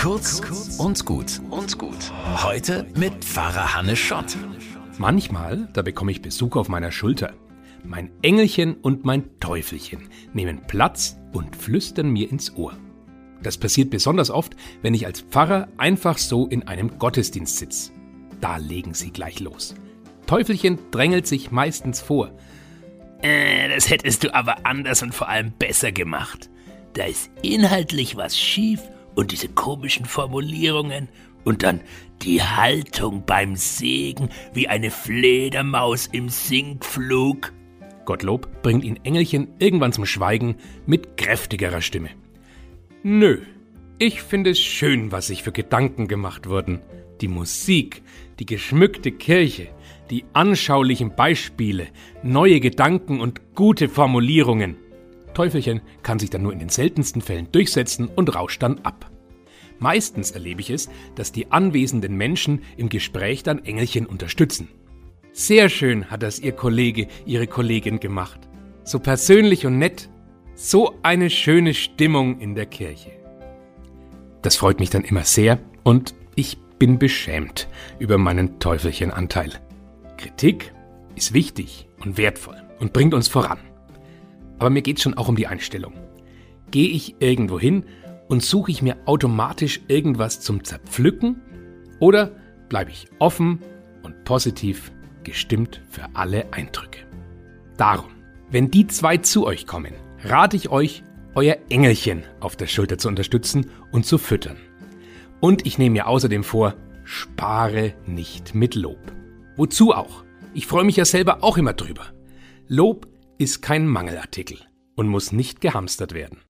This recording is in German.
Kurz und gut und gut. Heute mit Pfarrer Hannes Schott. Manchmal, da bekomme ich Besuch auf meiner Schulter. Mein Engelchen und mein Teufelchen nehmen Platz und flüstern mir ins Ohr. Das passiert besonders oft, wenn ich als Pfarrer einfach so in einem Gottesdienst sitze. Da legen sie gleich los. Teufelchen drängelt sich meistens vor. Äh, das hättest du aber anders und vor allem besser gemacht. Da ist inhaltlich was schief und diese komischen Formulierungen und dann die Haltung beim Segen wie eine Fledermaus im Sinkflug. Gottlob bringt ihn Engelchen irgendwann zum Schweigen mit kräftigerer Stimme. Nö, ich finde es schön, was sich für Gedanken gemacht wurden. Die Musik, die geschmückte Kirche, die anschaulichen Beispiele, neue Gedanken und gute Formulierungen. Teufelchen kann sich dann nur in den seltensten Fällen durchsetzen und rauscht dann ab. Meistens erlebe ich es, dass die anwesenden Menschen im Gespräch dann Engelchen unterstützen. Sehr schön hat das Ihr Kollege, Ihre Kollegin gemacht. So persönlich und nett. So eine schöne Stimmung in der Kirche. Das freut mich dann immer sehr und ich bin beschämt über meinen Teufelchenanteil. Kritik ist wichtig und wertvoll und bringt uns voran. Aber mir geht es schon auch um die Einstellung. Gehe ich irgendwo hin und suche ich mir automatisch irgendwas zum Zerpflücken oder bleibe ich offen und positiv gestimmt für alle Eindrücke? Darum, wenn die zwei zu euch kommen, rate ich euch, euer Engelchen auf der Schulter zu unterstützen und zu füttern. Und ich nehme mir außerdem vor, spare nicht mit Lob. Wozu auch? Ich freue mich ja selber auch immer drüber. Lob ist kein Mangelartikel und muss nicht gehamstert werden.